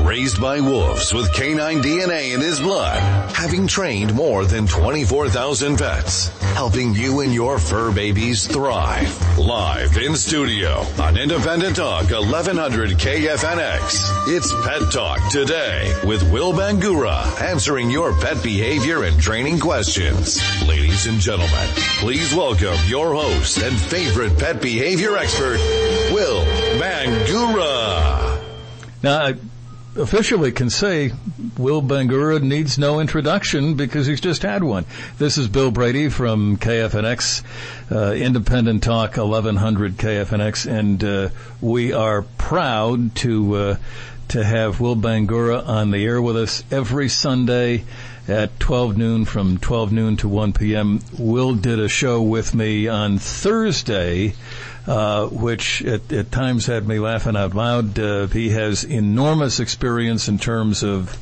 Raised by wolves with canine DNA in his blood, having trained more than 24,000 pets, helping you and your fur babies thrive. Live in studio on Independent Talk 1100 KFNX. It's Pet Talk today with Will Bangura answering your pet behavior and training questions. Ladies and gentlemen, please welcome your host and favorite pet behavior expert, Will Bangura. Now, officially can say Will Bangura needs no introduction because he's just had one. This is Bill Brady from KFNX, uh, Independent Talk 1100 KFNX, and uh, we are proud to uh, to have Will Bangura on the air with us every Sunday at 12 noon from 12 noon to 1 p.m. Will did a show with me on Thursday uh, which at, at, times had me laughing out loud. Uh, he has enormous experience in terms of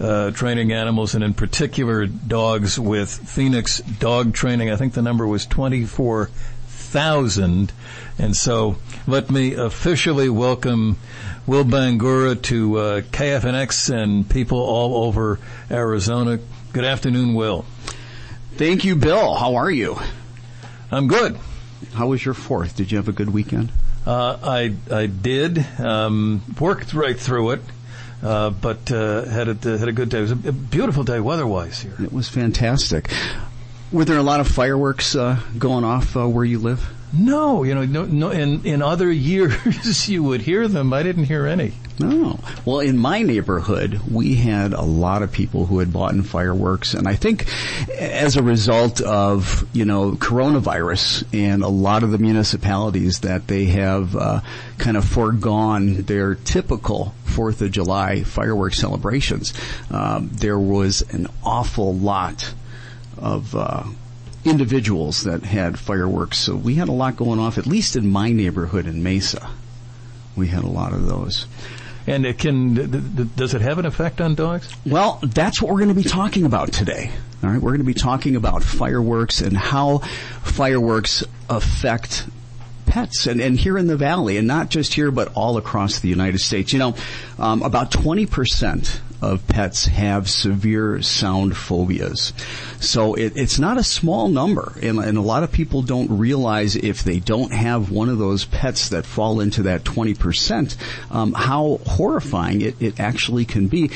uh, training animals, and in particular dogs with Phoenix Dog Training. I think the number was 24,000. And so let me officially welcome Will Bangura to uh, KFNX and people all over Arizona. Good afternoon, Will. Thank you, Bill. How are you? I'm good. How was your fourth? Did you have a good weekend? Uh, I I did. Um, worked right through it. Uh, but uh, had a had a good day. It was a beautiful day weather-wise here. It was fantastic. Were there a lot of fireworks uh, going off uh, where you live? No, you know, no, no. In in other years, you would hear them. I didn't hear any. No. Well, in my neighborhood, we had a lot of people who had bought in fireworks, and I think as a result of you know coronavirus and a lot of the municipalities that they have uh, kind of foregone their typical Fourth of July fireworks celebrations, um, there was an awful lot of. Uh, individuals that had fireworks. So we had a lot going off, at least in my neighborhood in Mesa. We had a lot of those. And it can, does it have an effect on dogs? Well, that's what we're going to be talking about today. All right, we're going to be talking about fireworks and how fireworks affect pets and, and here in the valley and not just here but all across the United States. You know, um, about 20% of pets have severe sound phobias. So it, it's not a small number, and, and, a lot of people don't realize if they don't have one of those pets that fall into that 20%, um, how horrifying it, it actually can be.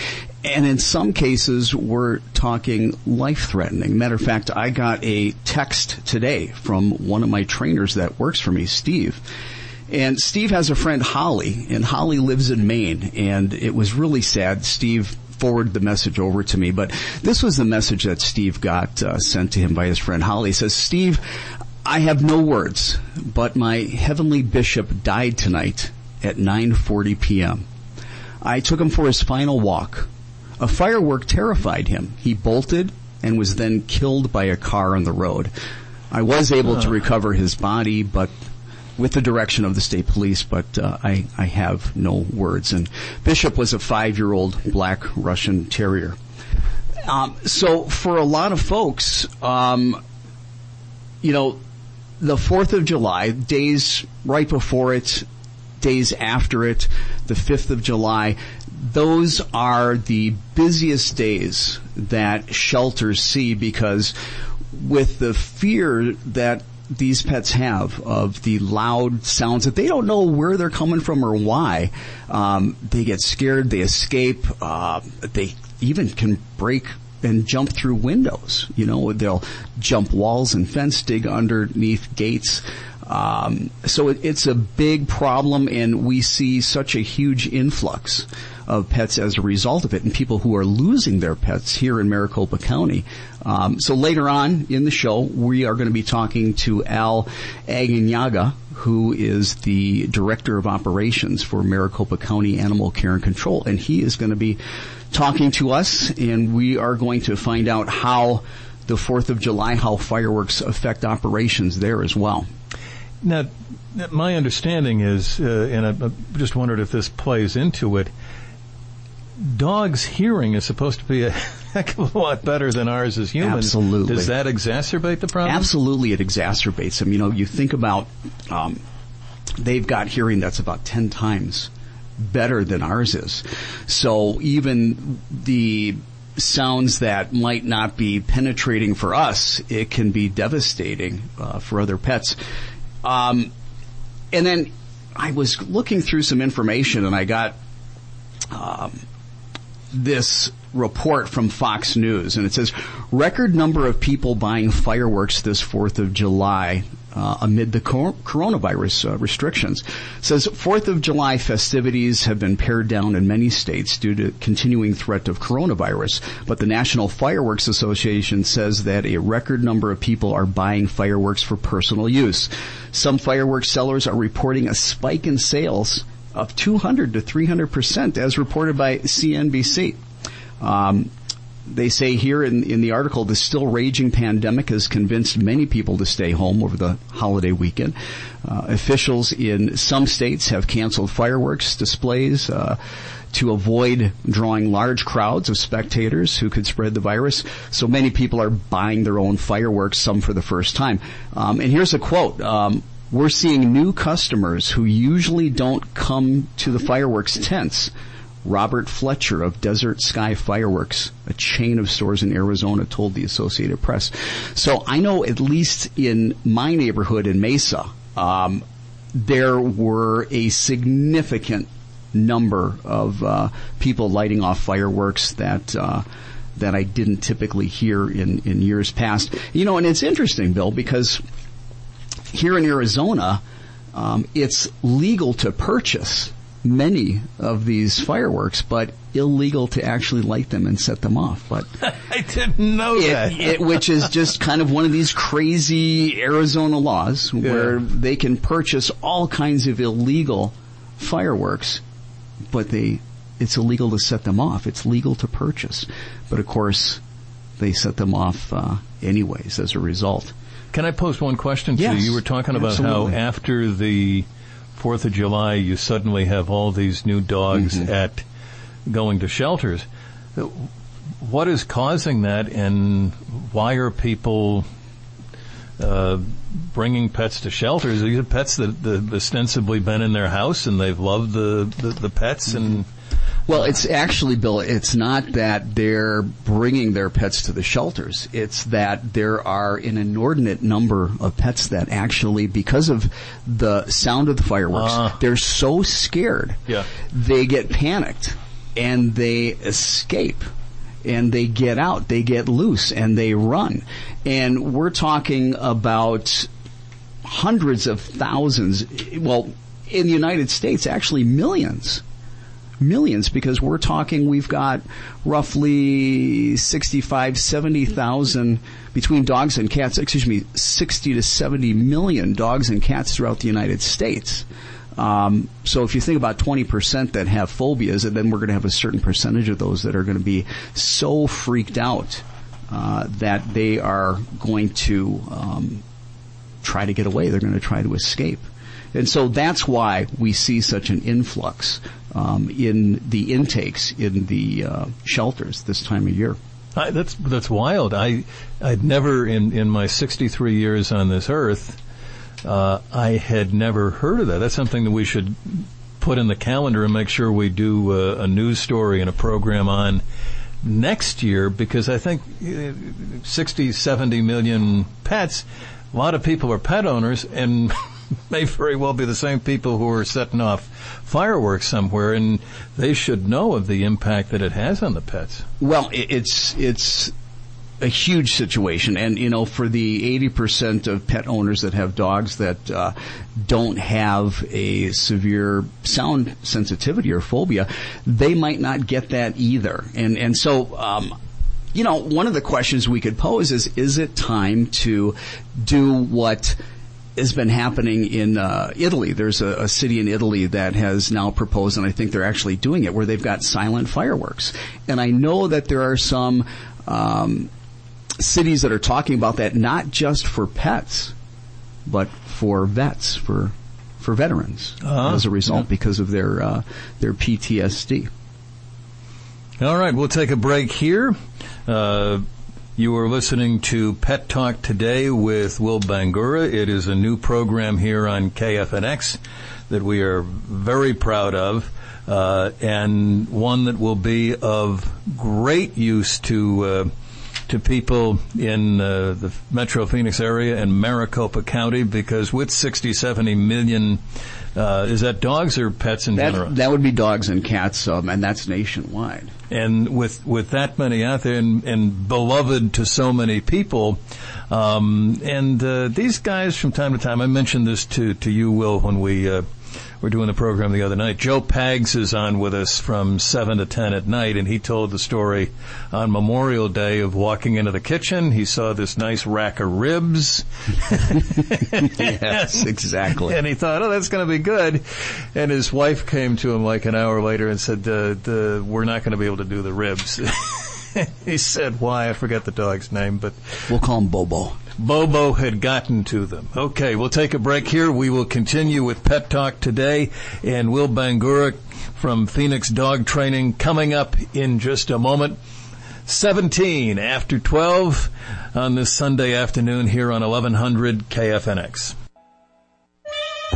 And in some cases, we're talking life-threatening. Matter of fact, I got a text today from one of my trainers that works for me, Steve. And Steve has a friend, Holly, and Holly lives in Maine. And it was really sad. Steve forwarded the message over to me, but this was the message that Steve got uh, sent to him by his friend Holly. He says, Steve, I have no words, but my heavenly bishop died tonight at 9.40 p.m. I took him for his final walk. A firework terrified him. He bolted and was then killed by a car on the road. I was able to recover his body, but with the direction of the state police, but uh, I, I have no words. And Bishop was a five-year-old black Russian terrier. Um, so for a lot of folks, um, you know, the 4th of July, days right before it, days after it, the 5th of July, those are the busiest days that shelters see because with the fear that these pets have of the loud sounds that they don't know where they're coming from or why. Um, they get scared, they escape, uh, they even can break and jump through windows. You know, they'll jump walls and fence, dig underneath gates. Um, so it, it's a big problem, and we see such a huge influx of pets as a result of it, and people who are losing their pets here in Maricopa County. Um, so later on in the show, we are going to be talking to Al Aguinaga, who is the director of operations for Maricopa County Animal Care and Control, and he is going to be talking to us, and we are going to find out how the 4th of July, how fireworks affect operations there as well. Now, my understanding is, uh, and I, I just wondered if this plays into it, dogs' hearing is supposed to be a heck of a lot better than ours as humans. Absolutely. Does that exacerbate the problem? Absolutely, it exacerbates them. You know, you think about um, they've got hearing that's about ten times better than ours is. So even the sounds that might not be penetrating for us, it can be devastating uh, for other pets. Um, and then I was looking through some information and I got um, this report from Fox News, and it says record number of people buying fireworks this Fourth of July uh, amid the cor- coronavirus uh, restrictions. It says Fourth of July festivities have been pared down in many states due to continuing threat of coronavirus, but the National Fireworks Association says that a record number of people are buying fireworks for personal use. Some fireworks sellers are reporting a spike in sales of 200 to 300 percent, as reported by CNBC. Um, they say here in, in the article, the still raging pandemic has convinced many people to stay home over the holiday weekend. Uh, officials in some states have canceled fireworks displays. Uh, to avoid drawing large crowds of spectators who could spread the virus. So many people are buying their own fireworks, some for the first time. Um, and here's a quote. Um, we're seeing new customers who usually don't come to the fireworks tents Robert Fletcher of Desert Sky Fireworks, a chain of stores in Arizona, told the Associated Press. So I know at least in my neighborhood in Mesa, um, there were a significant number of uh, people lighting off fireworks that uh, that I didn't typically hear in in years past. You know, and it's interesting, Bill, because here in Arizona, um, it's legal to purchase many of these fireworks, but illegal to actually light them and set them off. But I didn't know it, that. it, which is just kind of one of these crazy Arizona laws Yeah. where they can purchase all kinds of illegal fireworks, but they it's illegal to set them off. It's legal to purchase, but of course they set them off uh, anyways as a result. Can I pose one question to Yes, you? You were talking about absolutely. how after the Fourth of July, you suddenly have all these new dogs Mm-hmm. at going to shelters. What is causing that, and why are people uh, bringing pets to shelters? These are pets that, that have ostensibly been in their house and they've loved the, the, the pets and Well, it's actually, Bill, it's not that they're bringing their pets to the shelters. It's that there are an inordinate number of pets that actually, because of the sound of the fireworks, Ah. they're so scared. Yeah. They get panicked and they escape and they get out, they get loose and they run. And we're talking about hundreds of thousands, well, in the United States, actually millions millions because we're talking we've got roughly 65 70,000 between dogs and cats excuse me 60 to 70 million dogs and cats throughout the United States um, so if you think about 20% that have phobias and then we're going to have a certain percentage of those that are going to be so freaked out uh, that they are going to um, try to get away. They're going to try to escape. And so that's why we see such an influx um, in the intakes in the uh, shelters this time of year. I, that's that's wild. I I'd never in in my 63 years on this earth, uh, I had never heard of that. That's something that we should put in the calendar and make sure we do uh, a news story and a program on next year because I think uh, 60, 70 million pets. A lot of people are pet owners and may very well be the same people who are setting off fireworks somewhere and they should know of the impact that it has on the pets. Well, it's it's a huge situation, and you know, for the eighty percent of pet owners that have dogs that uh, don't have a severe sound sensitivity or phobia, they might not get that either, and and so. Um, you know, one of the questions we could pose is: Is it time to do what has been happening in uh, Italy. There's a, a city in Italy that has now proposed, and I think they're actually doing it, where they've got silent fireworks. And I know that there are some um, cities that are talking about that, not just for pets, but for vets, for for veterans, Uh-huh. as a result, because of their uh, their PTSD. All right, we'll take a break here. Uh, You are listening to Pet Talk today with Will Bangura. It is a new program here on KFNX that we are very proud of, uh, and one that will be of great use to uh, to people in uh, the Metro Phoenix area and Maricopa County because with 60, 70 million, uh, is that dogs or pets in that, general? That would be dogs and cats, um, and that's nationwide. And with with that many out there and, and beloved to so many people, um, and uh, these guys from time to time, I mentioned this to to you, Will, when we uh, were doing the program the other night. Joe Pags is on with us from 7 to 10 at night, and he told the story on Memorial Day of walking into the kitchen. He saw this nice rack of ribs. yes, exactly. And he thought, oh, that's going to be good. And his wife came to him like an hour later and said, uh, the, we're not going to be able to do the ribs. he said, why? I forget the dog's name, but. We'll call him Bobo. Bobo had gotten to them. Okay, we'll take a break here. We will continue with Pet Talk today and Will Bangura from Phoenix Dog Training coming up in just a moment. 17 after 12 on this Sunday afternoon here on 1100 KFNX.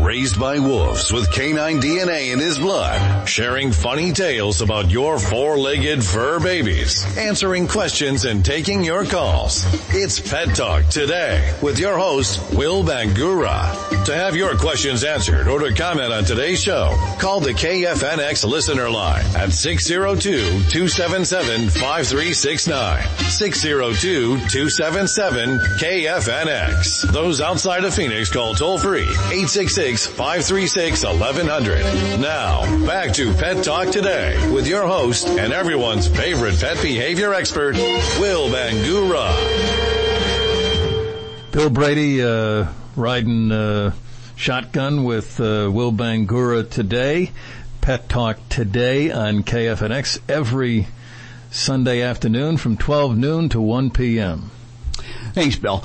Raised by wolves with canine DNA in his blood, sharing funny tales about your four-legged fur babies, answering questions and taking your calls. It's Pet Talk today with your host, Will Bangura. To have your questions answered or to comment on today's show, call the KFNX listener line at 602-277-5369. 602-277-KFNX. Those outside of Phoenix call toll free 866 536-1100. Now, back to Pet Talk Today with your host and everyone's favorite pet behavior expert, Will Bangura. Bill Brady, uh, riding, uh, shotgun with, uh, Will Bangura today. Pet Talk today on KFNX every Sunday afternoon from 12 noon to 1 p.m. Thanks, Bill.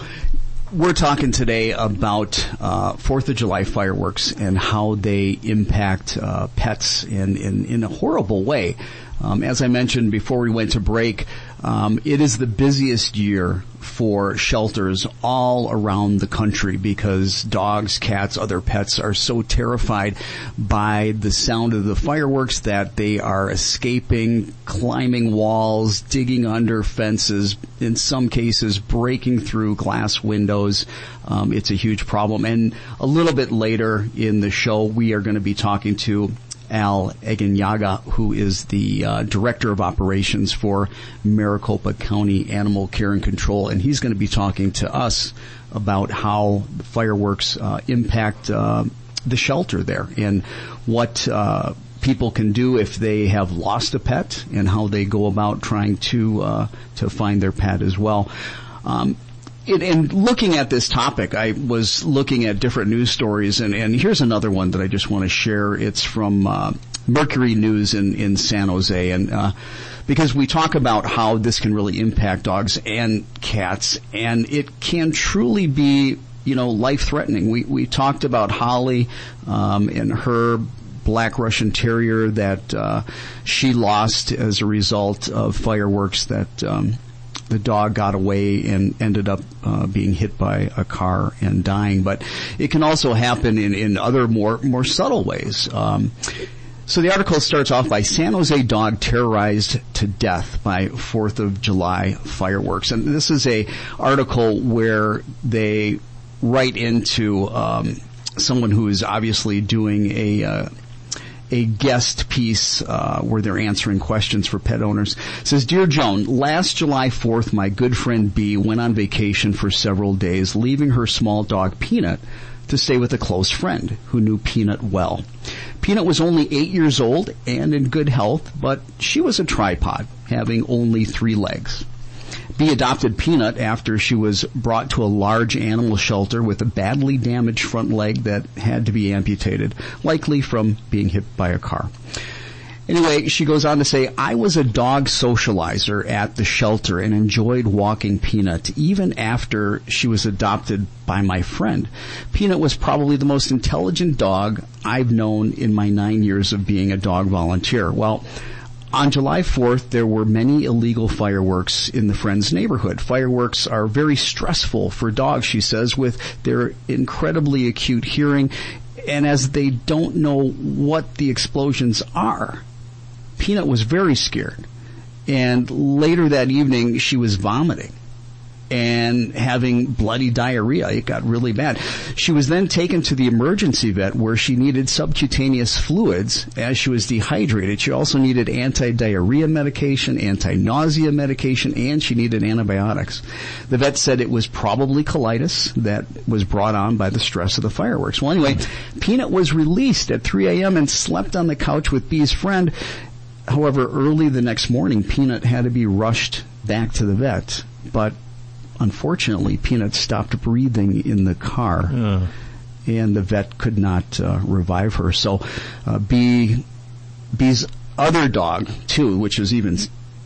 We're talking today about uh, Fourth of July fireworks and how they impact uh, pets in, in, in a horrible way. Um, as I mentioned before we went to break, um, it is the busiest year for shelters all around the country because dogs, cats, other pets are so terrified by the sound of the fireworks that they are escaping, climbing walls, digging under fences, in some cases breaking through glass windows. Um, it's a huge problem. And a little bit later in the show, we are going to be talking to Al Aguinaga, who is the uh, director of operations for Maricopa County Animal Care and Control, and he's going to be talking to us about how fireworks uh, impact uh, the shelter there and what uh, people can do if they have lost a pet and how they go about trying to uh, to find their pet as well. Um, in, in, looking at this topic, I was looking at different news stories, and, and here's another one that I just want to share. It's from uh, Mercury News in, in San Jose, and uh, because we talk about how this can really impact dogs and cats, and it can truly be, you know, life threatening. We we talked about Holly um, and her black Russian terrier that uh, she lost as a result of fireworks that. Um, the dog got away and ended up uh, being hit by a car and dying. But it can also happen in, in other more more subtle ways. Um, so the article starts off by San Jose dog terrorized to death by 4th of July fireworks. And this is a article where they write into um, someone who is obviously doing a uh, a guest piece uh, where they're answering questions for pet owners. It says, Dear Joan, last July 4th, my good friend B went on vacation for several days, leaving her small dog Peanut to stay with a close friend who knew Peanut well. Peanut was only eight years old and in good health, but she was a tripod, having only three legs. B adopted Peanut after she was brought to a large animal shelter with a badly damaged front leg that had to be amputated, likely from being hit by a car. Anyway, she goes on to say, I was a dog socializer at the shelter and enjoyed walking Peanut even after she was adopted by my friend. Peanut was probably the most intelligent dog I've known in my nine years of being a dog volunteer. Well, on July 4th, there were many illegal fireworks in the Friends neighborhood. Fireworks are very stressful for dogs, she says, with their incredibly acute hearing, and as they don't know what the explosions are. Peanut was very scared. And later that evening, she was vomiting and having bloody diarrhea. It got really bad. She was then taken to the emergency vet where she needed subcutaneous fluids as she was dehydrated. She also needed anti-diarrhea medication, anti-nausea medication, and she needed antibiotics. The vet said it was probably colitis that was brought on by the stress of the fireworks. Well, anyway, Peanut was released at 3 a.m. and slept on the couch with Bee's friend. However, early the next morning, Peanut had to be rushed back to the vet. But unfortunately, Peanut stopped breathing in the car. Uh. And the vet could not uh, revive her. So, uh, B, B's other dog, too, which was even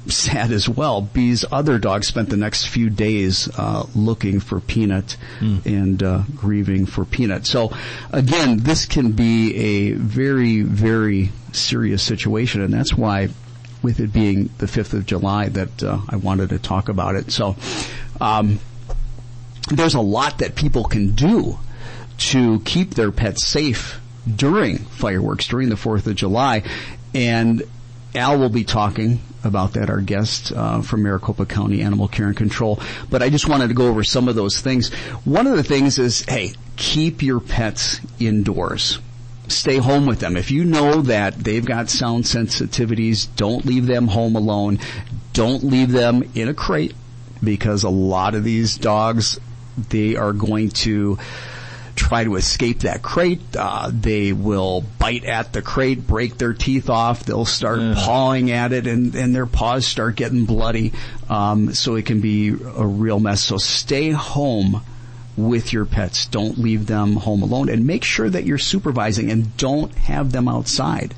sad as well. B's other dog spent the next few days uh, looking for Peanut mm. and uh, grieving for Peanut. So, again, this can be a very, very serious situation, and that's why, with it being the 5th of July, that uh, I wanted to talk about it. So, um, there's a lot that people can do to keep their pets safe during fireworks, during the 4th of July. And Al will be talking about that, our guest uh, from Maricopa County Animal Care and Control. But I just wanted to go over some of those things. One of the things is, hey, keep your pets indoors. Stay home with them. If you know that they've got sound sensitivities, don't leave them home alone. Don't leave them in a crate because a lot of these dogs, they are going to try to escape that crate. Uh, they will bite at the crate, break their teeth off. They'll start yeah. pawing at it, and, and their paws start getting bloody. Um, so it can be a real mess. So stay home with your pets. Don't leave them home alone, and make sure that you're supervising and don't have them outside.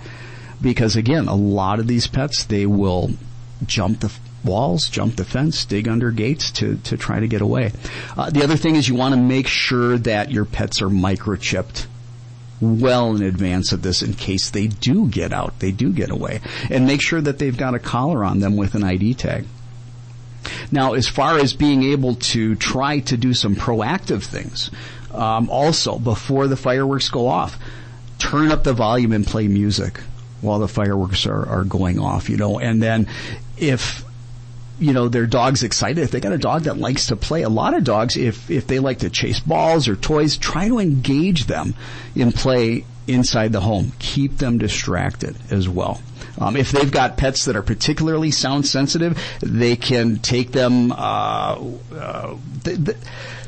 Because again, a lot of these pets, they will jump the walls, jump the fence, dig under gates to, to try to get away. Uh, the other thing is you want to make sure that your pets are microchipped well in advance of this in case they do get out, they do get away. And make sure that they've got a collar on them with an ID tag. Now, as far as being able to try to do some proactive things, um, also before the fireworks go off, turn up the volume and play music while the fireworks are, are going off, you know, and then if you know, their dog's excited. If they got a dog that likes to play, a lot of dogs, if, if they like to chase balls or toys, try to engage them in play inside the home. Keep them distracted as well. Um, if they've got pets that are particularly sound sensitive, they can take them, uh, uh, the, the,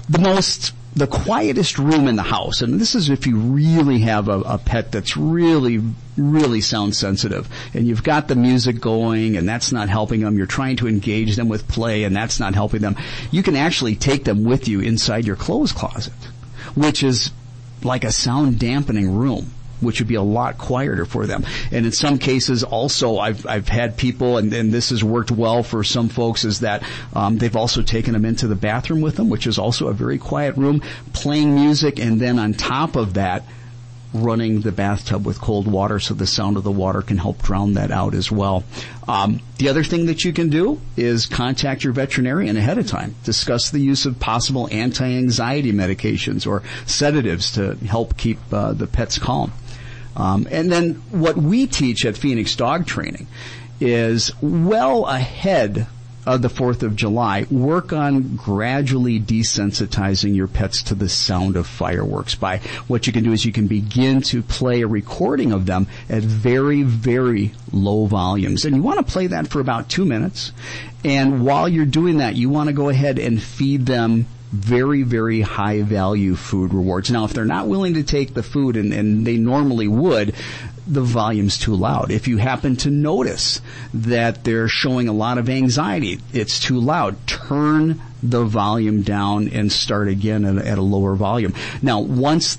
the most the quietest room in the house, and this is if you really have a, a, pet that's really, really sound sensitive, and you've got the music going, and that's not helping them, you're trying to engage them with play, and that's not helping them, you can actually take them with you inside your clothes closet, which is like a sound dampening room which would be a lot quieter for them. And in some cases, also, I've I've had people, and, and this has worked well for some folks, is that um, they've also taken them into the bathroom with them, which is also a very quiet room, playing music, and then on top of that running the bathtub with cold water so the sound of the water can help drown that out as well. Um, the other thing that you can do is contact your veterinarian ahead of time. Discuss the use of possible anti-anxiety medications or sedatives to help keep uh, the pets calm. Um, and then what we teach at Phoenix Dog Training is well ahead of the 4th of July, work on gradually desensitizing your pets to the sound of fireworks by what you can do is you can begin to play a recording of them at very, very low volumes. And you want to play that for about two minutes. And while you're doing that, you want to go ahead and feed them very, very high value food rewards. Now, if they're not willing to take the food, and, and they normally would, the volume's too loud. If you happen to notice that they're showing a lot of anxiety, it's too loud. Turn the volume down and start again at, at a lower volume. Now, once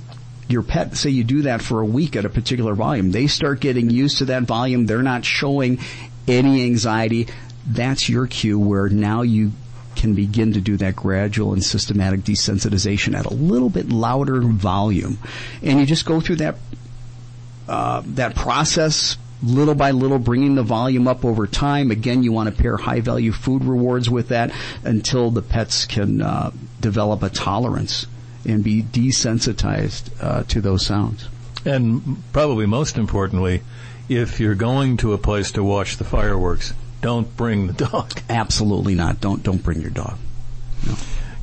your pet, say you do that for a week at a particular volume, they start getting used to that volume. They're not showing any anxiety. That's your cue where now you can begin to do that gradual and systematic desensitization at a little bit louder volume. And you just go through that uh, that process little by little bringing the volume up over time. Again, you want to pair high value food rewards with that until the pets can uh, develop a tolerance and be desensitized uh, to those sounds. And probably most importantly, if you're going to a place to watch the fireworks, don't bring the dog. Absolutely not. Don't don't bring your dog. No.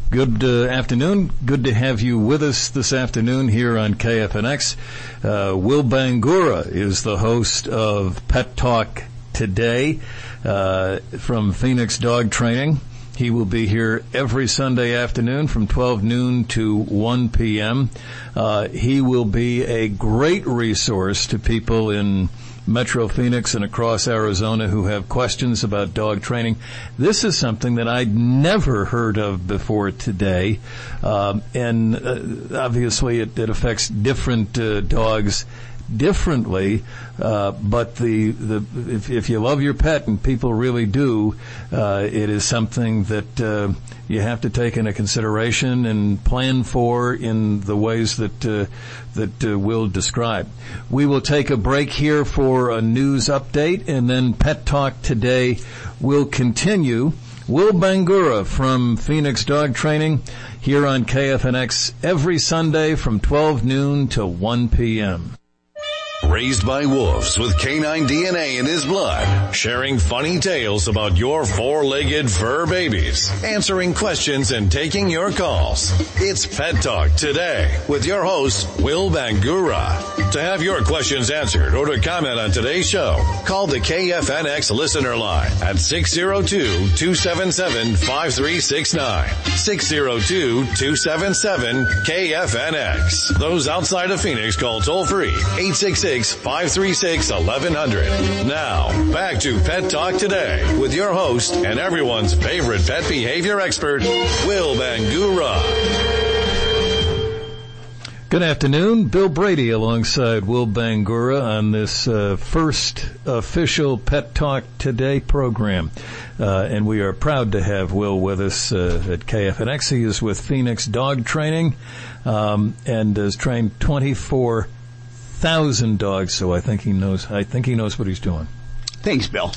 Good uh, afternoon. Good to have you with us this afternoon here on KFNX. Uh, Will Bangura is the host of Pet Talk today uh, from Phoenix Dog Training. He will be here every Sunday afternoon from 12 noon to 1 p.m. Uh, he will be a great resource to people in Metro Phoenix and across Arizona who have questions about dog training. This is something that I'd never heard of before today, um, and uh, obviously it, it, affects different uh, dogs differently. Uh, but the the if, if you love your pet and people really do, uh, it is something that uh, you have to take into consideration and plan for in the ways that uh, that uh, we'll describe. We will take a break here for a news update, and then Pet Talk today will continue. Will Bangura from Phoenix Dog Training here on KFNX every Sunday from 12 noon to 1 p.m. Raised by wolves with canine DNA in his blood, sharing funny tales about your four-legged fur babies, answering questions and taking your calls. It's Pet Talk today with your host, Will Bangura. To have your questions answered or to comment on today's show, call the KFNX listener line at 602-277-5369. 602-277-KFNX. Those outside of Phoenix call toll free 866 536 1100. Now, back to Pet Talk today with your host and everyone's favorite pet behavior expert, Will Bangura. Good afternoon. Bill Brady alongside Will Bangura on this uh, first official Pet Talk Today program. Uh, and we are proud to have Will with us uh, at KFNX. He is with Phoenix Dog Training um, and has trained 24 thousand dogs, so I think he knows. I think he knows what he's doing. Thanks, Bill.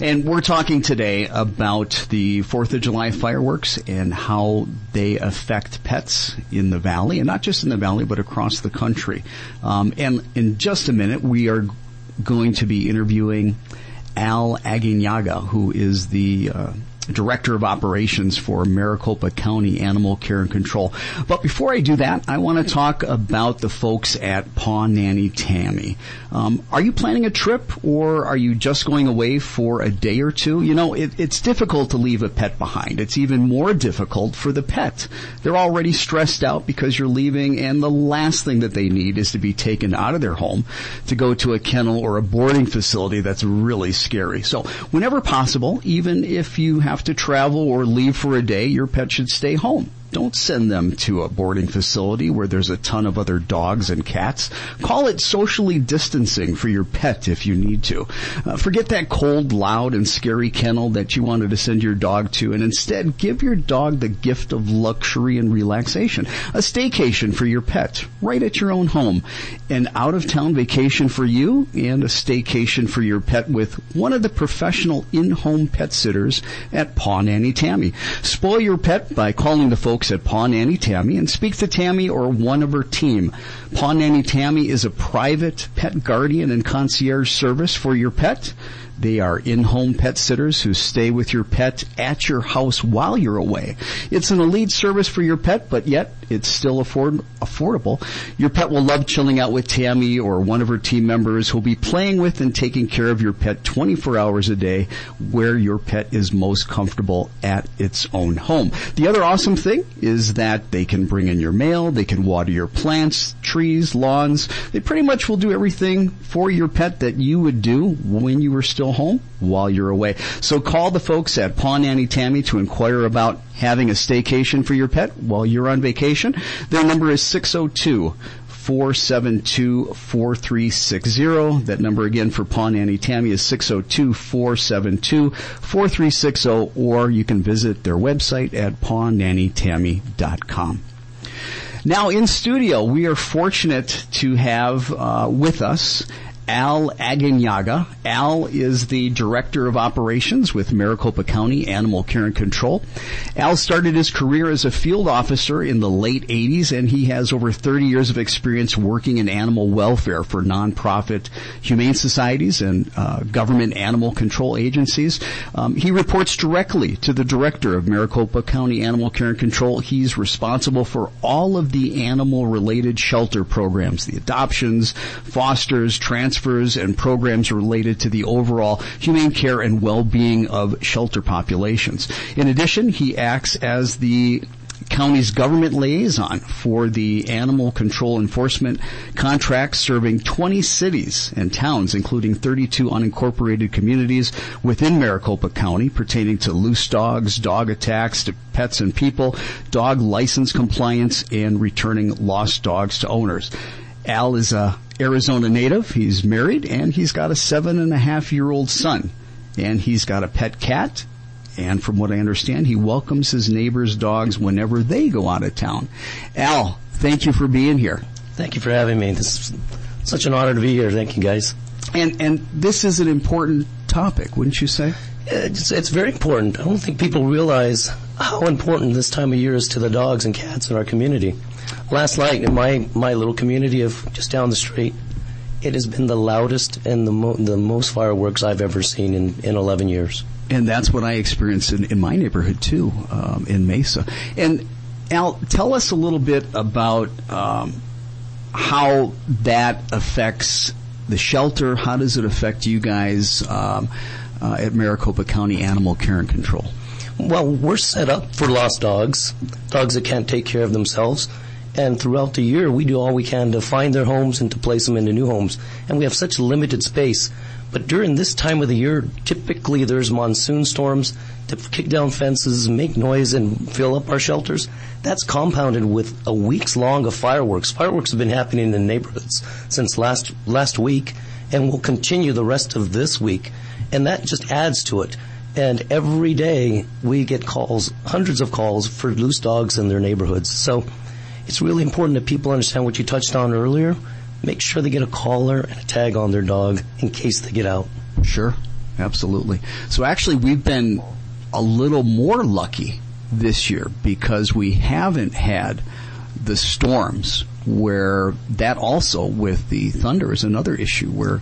And we're talking today about the Fourth of July fireworks and how they affect pets in the valley, and not just in the valley, but across the country. Um, and in just a minute, we are going to be interviewing Al Aguinaga, who is the uh, Director of Operations for Maricopa County Animal Care and Control. But before I do that, I want to talk about the folks at Paw Nanny Tammy. Um, are you planning a trip or are you just going away for a day or two? You know, it, it's difficult to leave a pet behind. It's even more difficult for the pet. They're already stressed out because you're leaving and the last thing that they need is to be taken out of their home to go to a kennel or a boarding facility that's really scary. So whenever possible, even if you have have to travel or leave for a day, your pet should stay home. Don't send them to a boarding facility where there's a ton of other dogs and cats. Call it socially distancing for your pet if you need to. Uh, forget that cold, loud, and scary kennel that you wanted to send your dog to and instead give your dog the gift of luxury and relaxation. A staycation for your pet right at your own home. An out of town vacation for you and a staycation for your pet with one of the professional in-home pet sitters at Paw Nanny Tammy. Spoil your pet by calling the folks folks at Paw Nanny Tammy and speak to Tammy or one of her team. Paw Nanny Tammy is a private pet guardian and concierge service for your pet. They are in-home pet sitters who stay with your pet at your house while you're away. It's an elite service for your pet, but yet it's still afford- affordable. Your pet will love chilling out with Tammy or one of her team members who'll be playing with and taking care of your pet 24 hours a day where your pet is most comfortable at its own home. The other awesome thing is that they can bring in your mail, they can water your plants, trees, lawns. They pretty much will do everything for your pet that you would do when you were still home while you're away. So call the folks at Paw Nanny Tammy to inquire about having a staycation for your pet while you're on vacation. Their number is 602 472 4360. That number again for Paw Nanny Tammy is 602 472 4360 or you can visit their website at pawnannytammy.com. Now in studio, we are fortunate to have uh, with us Al Aguinaga. Al is the Director of Operations with Maricopa County Animal Care and Control. Al started his career as a field officer in the late 80s and he has over 30 years of experience working in animal welfare for nonprofit humane societies and uh, government animal control agencies. Um, he reports directly to the Director of Maricopa County Animal Care and Control. He's responsible for all of the animal related shelter programs, the adoptions, fosters, transfers, transfers and programs related to the overall humane care and well-being of shelter populations. In addition, he acts as the county's government liaison for the animal control enforcement contracts serving 20 cities and towns, including 32 unincorporated communities within Maricopa County pertaining to loose dogs, dog attacks to pets and people, dog license compliance, and returning lost dogs to owners. Al is a Arizona native. He's married and he's got a seven and a half year old son. And he's got a pet cat. And from what I understand, he welcomes his neighbors' dogs whenever they go out of town. Al, thank you for being here. Thank you for having me. This is such an honor to be here. Thank you, guys. And and this is an important topic, wouldn't you say? It's, it's very important. I don't think people realize how important this time of year is to the dogs and cats in our community last night in my, my little community of just down the street, it has been the loudest and the, mo- the most fireworks I've ever seen in, in 11 years. And that's what I experienced in, in my neighborhood too, um, in Mesa. And Al, tell us a little bit about um, how that affects the shelter. How does it affect you guys um, uh, at Maricopa County Animal Care and Control? Well, we're set up for lost dogs, dogs that can't take care of themselves. And throughout the year, we do all we can to find their homes and to place them into new homes. And we have such limited space. But during this time of the year, typically there's monsoon storms to kick down fences, make noise, and fill up our shelters. That's compounded with a week's long of fireworks. Fireworks have been happening in neighborhoods since last last week, and will continue the rest of this week. And that just adds to it. And every day we get calls, hundreds of calls for loose dogs in their neighborhoods. So it's really important that people understand what you touched on earlier. Make sure they get a collar and a tag on their dog in case they get out. Sure, absolutely. So actually, we've been a little more lucky this year because we haven't had the storms where that also with the thunder is another issue where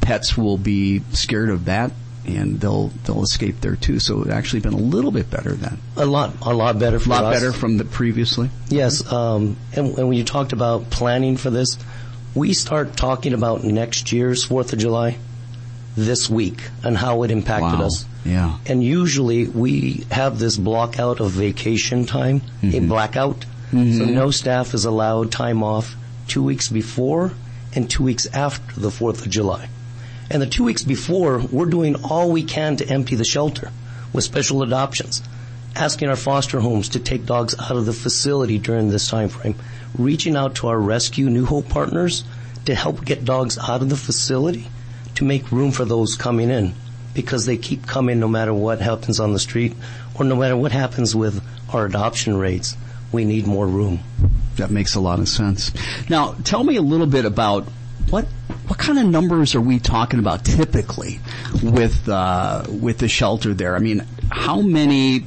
pets will be scared of that and they'll they'll escape there too. So it's actually been a little bit better then. A lot, a lot better. For a lot us. better from the previously. Yes, um, and, and when you talked about planning for this, we start talking about next year's Fourth of July this week and how it impacted wow. us. Yeah. And usually we have this block out of vacation time, mm-hmm. a blackout. Mm-hmm. So no staff is allowed time off two weeks before and two weeks after the Fourth of July. And the two weeks before, we're doing all we can to empty the shelter with special adoptions, asking our foster homes to take dogs out of the facility during this time frame, reaching out to our rescue New Hope partners to help get dogs out of the facility to make room for those coming in because they keep coming no matter what happens on the street or no matter what happens with our adoption rates. We need more room. That makes a lot of sense. Now, tell me a little bit about what what kind of numbers are we talking about typically with uh, with the shelter there? I mean, how many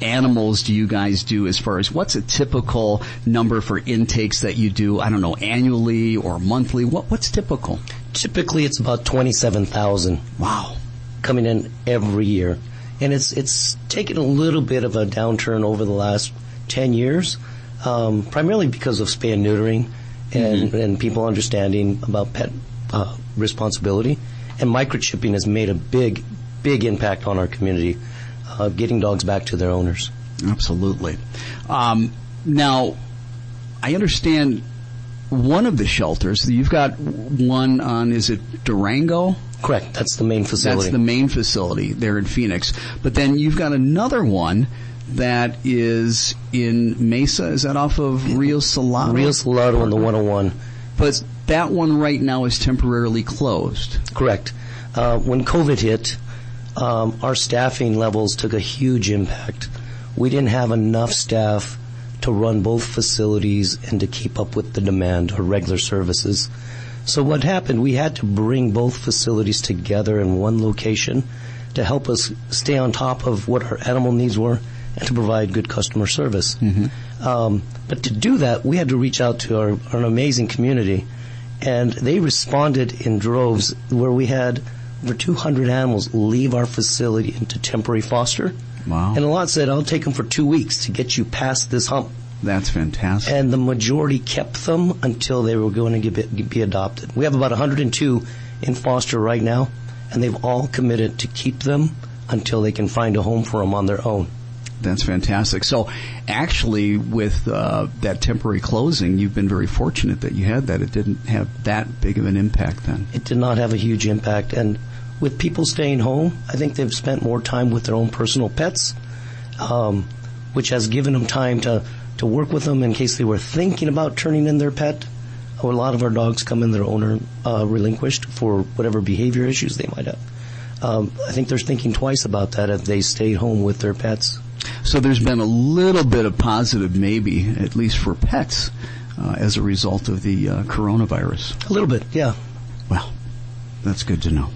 animals do you guys do as far as what's a typical number for intakes that you do? I don't know, annually or monthly. What what's typical? Typically, it's about twenty seven thousand. Wow, coming in every year, and it's it's taken a little bit of a downturn over the last ten years, um, primarily because of spay and neutering and, mm-hmm. and people understanding about pet uh, responsibility. And microchipping has made a big, big impact on our community, uh, getting dogs back to their owners. Absolutely. Um, now, I understand one of the shelters. You've got one on, is it Durango? Correct. That's the main facility. That's the main facility there in Phoenix. But then you've got another one that is in Mesa. Is that off of Rio Salado? Rio Salado on the 101. But that one right now is temporarily closed. Correct. Uh, when COVID hit, um, our staffing levels took a huge impact. We didn't have enough staff to run both facilities and to keep up with the demand or regular services. So what happened, we had to bring both facilities together in one location to help us stay on top of what our animal needs were and to provide good customer service. Um, but to do that, we had to reach out to our, our amazing community, and they responded in droves where we had over 200 animals leave our facility into temporary foster. Wow. And a lot said, I'll take them for two weeks to get you past this hump. That's fantastic. And the majority kept them until they were going to get, be adopted. We have about 102 in foster right now, and they've all committed to keep them until they can find a home for them on their own. That's fantastic. So, actually, with uh, that temporary closing, you've been very fortunate that you had that. It didn't have that big of an impact then. It did not have a huge impact. And with people staying home, I think they've spent more time with their own personal pets, um, which has given them time to, to work with them in case they were thinking about turning in their pet. A lot of our dogs come in their owner uh, relinquished for whatever behavior issues they might have. Um, I think they're thinking twice about that if they stayed home with their pets. So there's been a little bit of positive, maybe at least for pets, uh, as a result of the uh, coronavirus. A little bit, yeah. Well, that's good to know.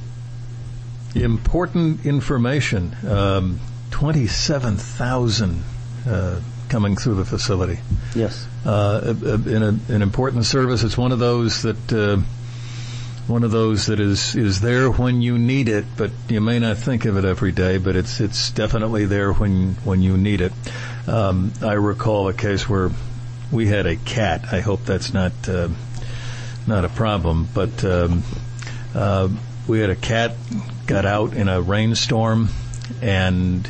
Important information. Um, 27,000 uh, coming through the facility. Yes. Uh, in a, an important service. It's one of those that uh, one of those that is is there when you need it, but you may not think of it every day. But it's it's definitely there when when you need it. Um, I recall a case where we had a cat. I hope that's not uh, not a problem, but um, uh, we had a cat got out in a rainstorm, and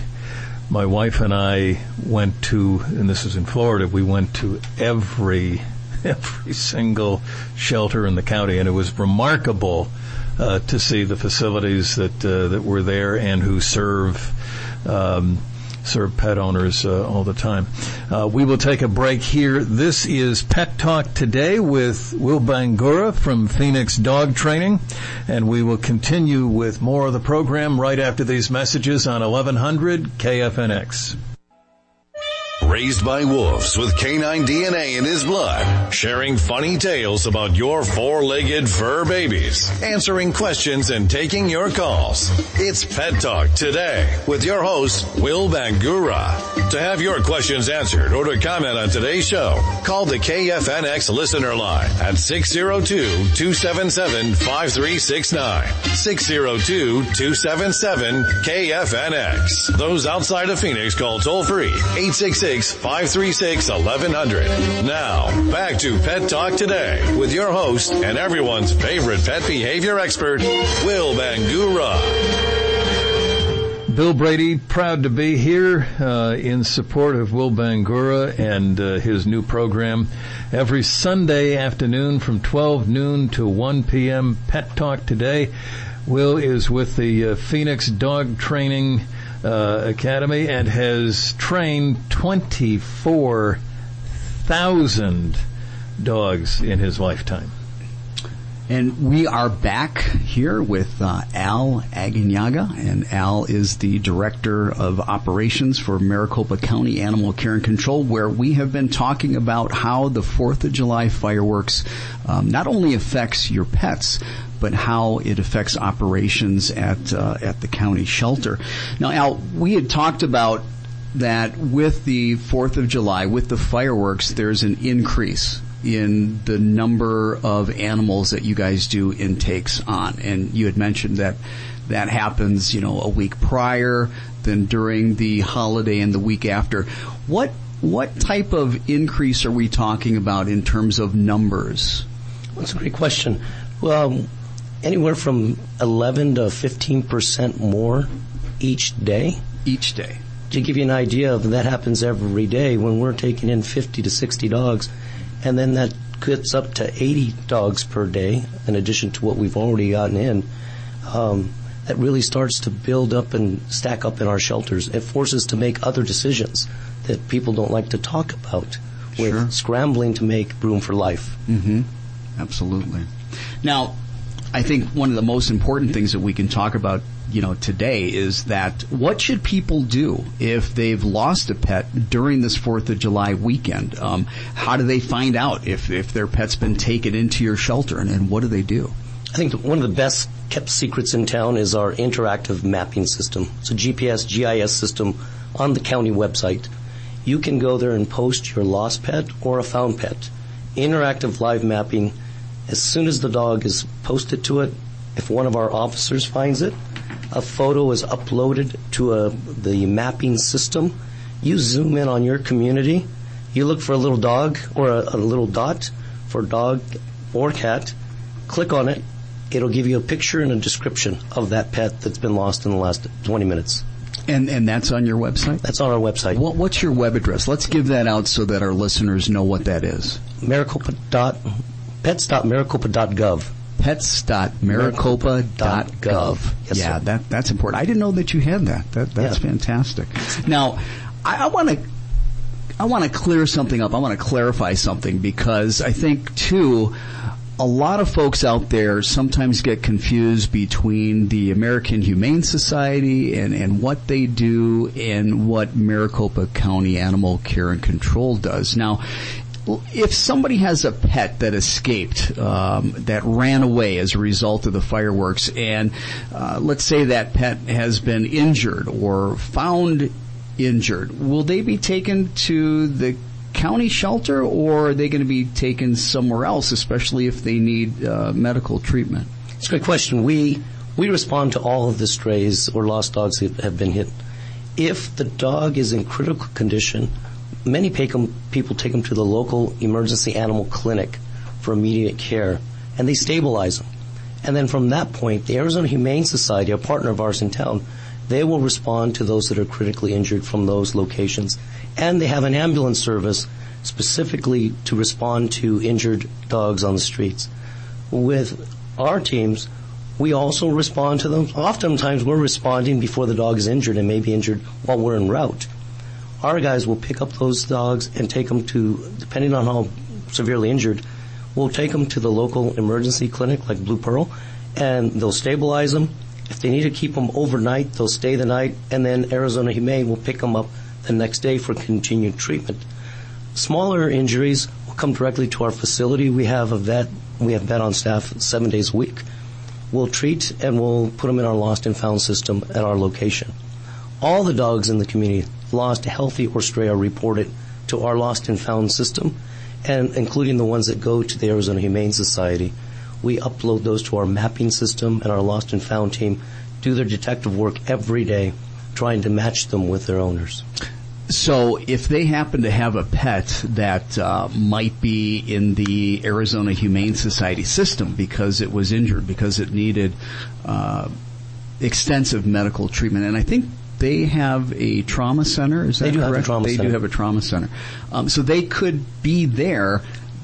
my wife and I went to, and this is in Florida. We went to every every single shelter in the county, and it was remarkable uh, to see the facilities that uh, that were there and who serve. Um, serve pet owners uh, all the time. Uh, we will take a break here. This is Pet Talk today with Will Bangura from Phoenix Dog Training, and we will continue with more of the program right after these messages on 1100 KFNX. Raised by wolves with canine DNA in his blood, sharing funny tales about your four-legged fur babies, answering questions and taking your calls. It's Pet Talk today with your host, Will Bangura. To have your questions answered or to comment on today's show, call the KFNX listener line at 602-277-5369. 602-277-KFNX. Those outside of Phoenix call toll free 866-536-1100. Now, back to Pet Talk today with your host and everyone's favorite pet behavior expert, Will Bangura. Bill Brady, proud to be here uh, in support of Will Bangura and uh, his new program. Every Sunday afternoon from 12 noon to 1 p.m., Pet Talk Today. Will is with the uh, Phoenix Dog Training uh, Academy and has trained 24,000 dogs in his lifetime. And we are back here with uh, Al Aguinaga, and Al is the Director of Operations for Maricopa County Animal Care and Control, where we have been talking about how the 4th of July fireworks um, not only affects your pets, but how it affects operations at uh, at the county shelter. Now, Al, we had talked about that with the 4th of July, with the fireworks, there's an increase in the number of animals that you guys do intakes on. And you had mentioned that that happens, you know, a week prior, then during the holiday and the week after. What what type of increase are we talking about in terms of numbers? That's a great question. Well, anywhere from 11 to 15 percent more each day. Each day. To give you an idea of that happens every day when we're taking in 50 to 60 dogs and then that gets up to 80 dogs per day in addition to what we've already gotten in. Um, that really starts to build up and stack up in our shelters. It forces to make other decisions that people don't like to talk about with Sure. scrambling to make room for life. Mm-hmm. Absolutely. Now, I think one of the most important things that we can talk about you know, today is that what should people do if they've lost a pet during this Fourth of July weekend? Um, how do they find out if if their pet's been taken into your shelter, and, and what do they do? I think one of the best kept secrets in town is our interactive mapping system. It's a GPS GIS system on the county website. You can go there and post your lost pet or a found pet. Interactive live mapping. As soon as the dog is posted to it, if one of our officers finds it, a photo is uploaded to a, the mapping system. You zoom in on your community. You look for a little dog or a, a little dot for dog or cat. Click on it. It'll give you a picture and a description of that pet that's been lost in the last 20 minutes. And and that's on your website. That's on our website. What, what's your web address? Let's give that out so that our listeners know what that is. Maricopa dot pets.maricopa.gov. Pets.maricopa.gov. Yes, yeah, sir. that that's important. I didn't know that you had that. That that's Yeah. fantastic. Now, I want to I want to clear something up. I want to clarify something because I think too a lot of folks out there sometimes get confused between the American Humane Society and, and what they do and what Maricopa County Animal Care and Control does. Now, if somebody has a pet that escaped, um, that ran away as a result of the fireworks, and uh, let's say that pet has been injured or found injured, will they be taken to the county shelter or are they going to be taken somewhere else, especially if they need uh, medical treatment? It's a great question. We we respond to all of the strays or lost dogs that have been hit. If the dog is in critical condition, many people take them to the local emergency animal clinic for immediate care, and they stabilize them. And then from that point, the Arizona Humane Society, a partner of ours in town, they will respond to those that are critically injured from those locations. And they have an ambulance service specifically to respond to injured dogs on the streets. With our teams, we also respond to them. Oftentimes we're responding before the dog is injured and may be injured while we're en route. Our guys will pick up those dogs and take them to, depending on how severely injured, we'll take them to the local emergency clinic like Blue Pearl and they'll stabilize them. If they need to keep them overnight, they'll stay the night and then Arizona Humane will pick them up the next day for continued treatment. Smaller injuries will come directly to our facility. We have a vet, we have vet on staff seven days a week. We'll treat and we'll put them in our lost and found system at our location. All the dogs in the community, lost, healthy, or stray, are reported to our lost and found system, and including the ones that go to the Arizona Humane Society. We upload those to our mapping system, and our lost and found team do their detective work every day, trying to match them with their owners. So, if they happen to have a pet that uh, might be in the Arizona Humane Society system because it was injured, because it needed uh, extensive medical treatment, and I think they have a trauma center. Is that They do have a correct? trauma they center. do have a trauma center. Um, so they could be there,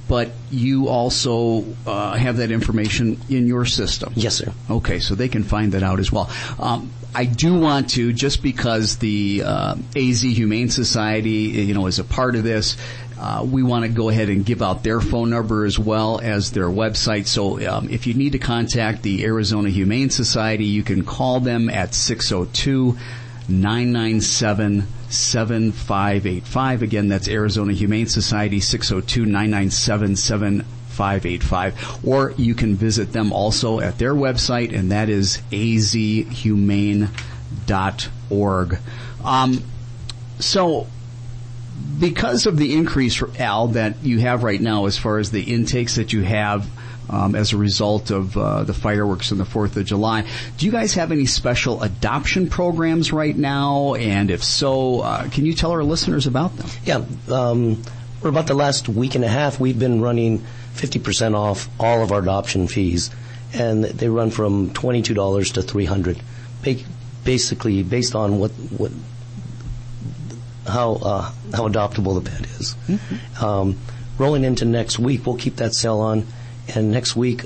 but you also uh, have that information in your system. Yes, sir. Okay, so they can find that out as well. Um, I do want to, just because the uh, AZ Humane Society, you know, is a part of this, uh, we want to go ahead and give out their phone number as well as their website. So um, if you need to contact the Arizona Humane Society, you can call them at 602 997 7585. Again, that's Arizona Humane Society, 602 997 7585. Or you can visit them also at their website, and that is azhumane.org. Um, so, because of the increase, Al, that you have right now as far as the intakes that you have um, as a result of uh, the fireworks on the 4th of July, do you guys have any special adoption programs right now? And if so, uh, can you tell our listeners about them? Yeah, um, for about the last week and a half, we've been running 50% off all of our adoption fees, and they run from $22 to 300 ba- basically based on what what how uh, how adoptable the pet is. Um, rolling into next week, we'll keep that sale on, and next week,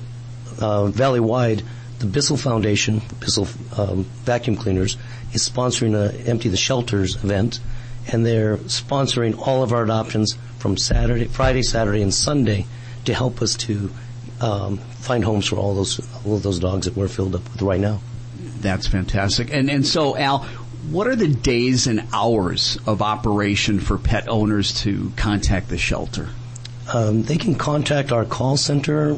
uh, Valley wide, the Bissell Foundation, Bissell um, Vacuum Cleaners, is sponsoring a Empty the Shelters event, and they're sponsoring all of our adoptions from Saturday, Friday, Saturday, and Sunday to help us to um, find homes for all those all of those dogs that we're filled up with right now. That's fantastic. And and so Al, what are the days and hours of operation for pet owners to contact the shelter? Um, they can contact our call center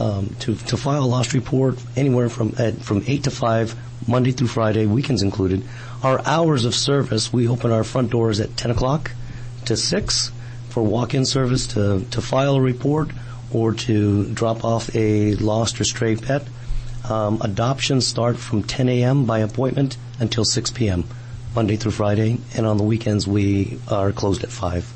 um, to to file a lost report anywhere from at, from eight to five, Monday through Friday, weekends included. Our hours of service, we open our front doors at ten o'clock to six for walk-in service to to file a report or to drop off a lost or stray pet. Um, adoptions start from 10 a.m. by appointment until 6 p.m. Monday through Friday, and on the weekends we are closed at five.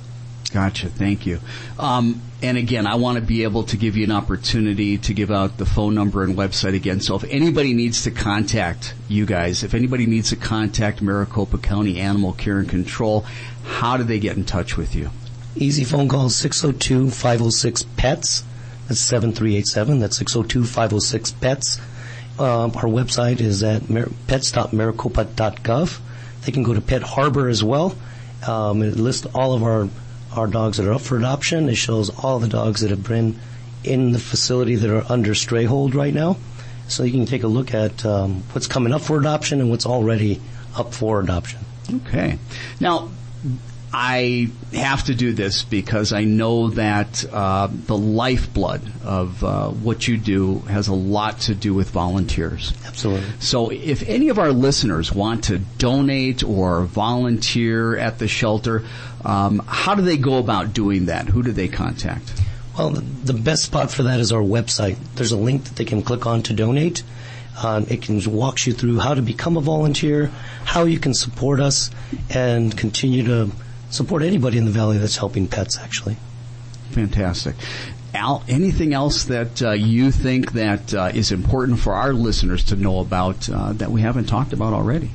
Gotcha. Thank you. Um, and again, I want to be able to give you an opportunity to give out the phone number and website again. So if anybody needs to contact you guys, if anybody needs to contact Maricopa County Animal Care and Control, how do they get in touch with you? Easy phone call 602-506-PETS. That's 7387. That's 602-506-PETS. Um, our website is at mar- pets.maricopa.gov. They can go to Pet Harbor as well. Um, it lists all of our, our dogs that are up for adoption. It shows all the dogs that have been in the facility that are under stray hold right now. So you can take a look at um, what's coming up for adoption and what's already up for adoption. Okay. Now, I have to do this because I know that uh, the lifeblood of uh, what you do has a lot to do with volunteers. Absolutely. So, if any of our listeners want to donate or volunteer at the shelter, um, how do they go about doing that? Who do they contact? Well, the, best spot for that is our website. There's a link that they can click on to donate. Um, it can walks you through how to become a volunteer, how you can support us, and continue to support anybody in the valley that's helping pets. Actually, Fantastic. Al, anything else that uh, you think that uh, is important for our listeners to know about uh, that we haven't talked about already?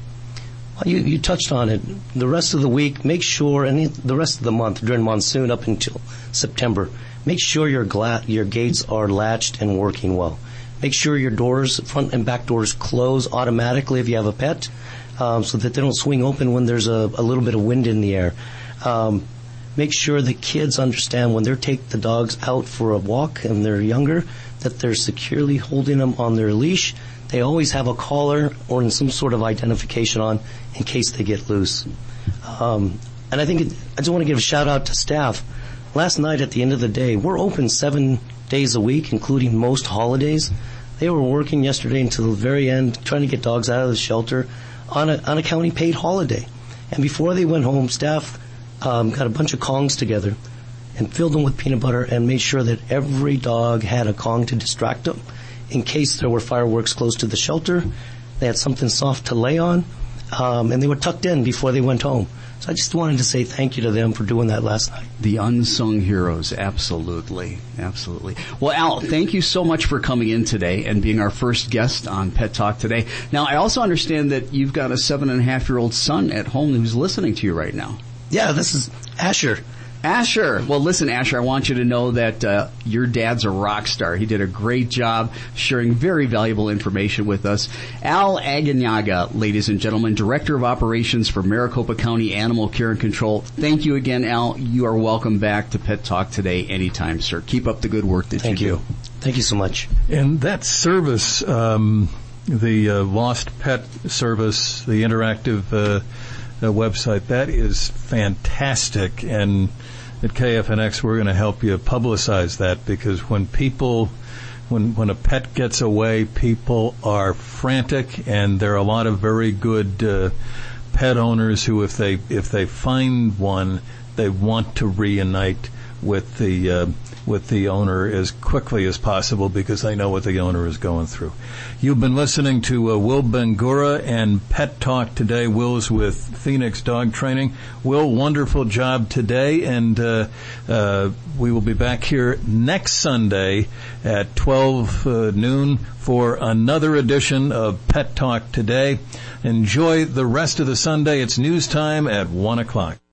well, you, you touched on it. The rest of the week, make sure, and the rest of the month during monsoon up until September, make sure your gla- your gates are latched and working well. Make sure your doors, front and back doors, close automatically if you have a pet, um, so that they don't swing open when there's a, a little bit of wind in the air. Um, make sure the kids understand when they take the dogs out for a walk and they're younger that they're securely holding them on their leash. They always have a collar or some sort of identification on in case they get loose. Um, and I think it, I just want to give a shout out to staff. Last night at the end of the day, we're open seven days a week, including most holidays. They were working yesterday until the very end, trying to get dogs out of the shelter on a, on a county paid holiday. And before they went home, staff um, got a bunch of Kongs together and filled them with peanut butter and made sure that every dog had a Kong to distract them in case there were fireworks close to the shelter. They had something soft to lay on, um, and they were tucked in before they went home. So I just wanted to say thank you to them for doing that last night. The unsung heroes, absolutely, absolutely. Well, Al, thank you so much for coming in today and being our first guest on Pet Talk today. Now, I also understand that you've got a seven and a half year old son at home who's listening to you right now. Yeah, this is Asher. Asher. Well, listen, Asher, I want you to know that uh, your dad's a rock star. He did a great job sharing very valuable information with us. Al Aguinaga, ladies and gentlemen, Director of Operations for Maricopa County Animal Care and Control. Thank you again, Al. You are welcome back to Pet Talk today anytime, sir. Keep up the good work that Thank you you. do. Thank you so much. And that service, um, the uh, Lost Pet Service, the interactive uh, uh, website, that is fantastic. And at KFNX, we're going to help you publicize that because when people, when when a pet gets away, people are frantic, and there are a lot of very good uh, pet owners who, if they if they find one, they want to reunite with the uh, with the owner as quickly as possible because they know what the owner is going through. You've been listening to uh, Will Bangura and Pet Talk today. Will's with Phoenix Dog Training. Will, wonderful job today, and uh, uh, we will be back here next Sunday at 12 uh, noon for another edition of Pet Talk today. Enjoy the rest of the Sunday. It's news time at one o'clock.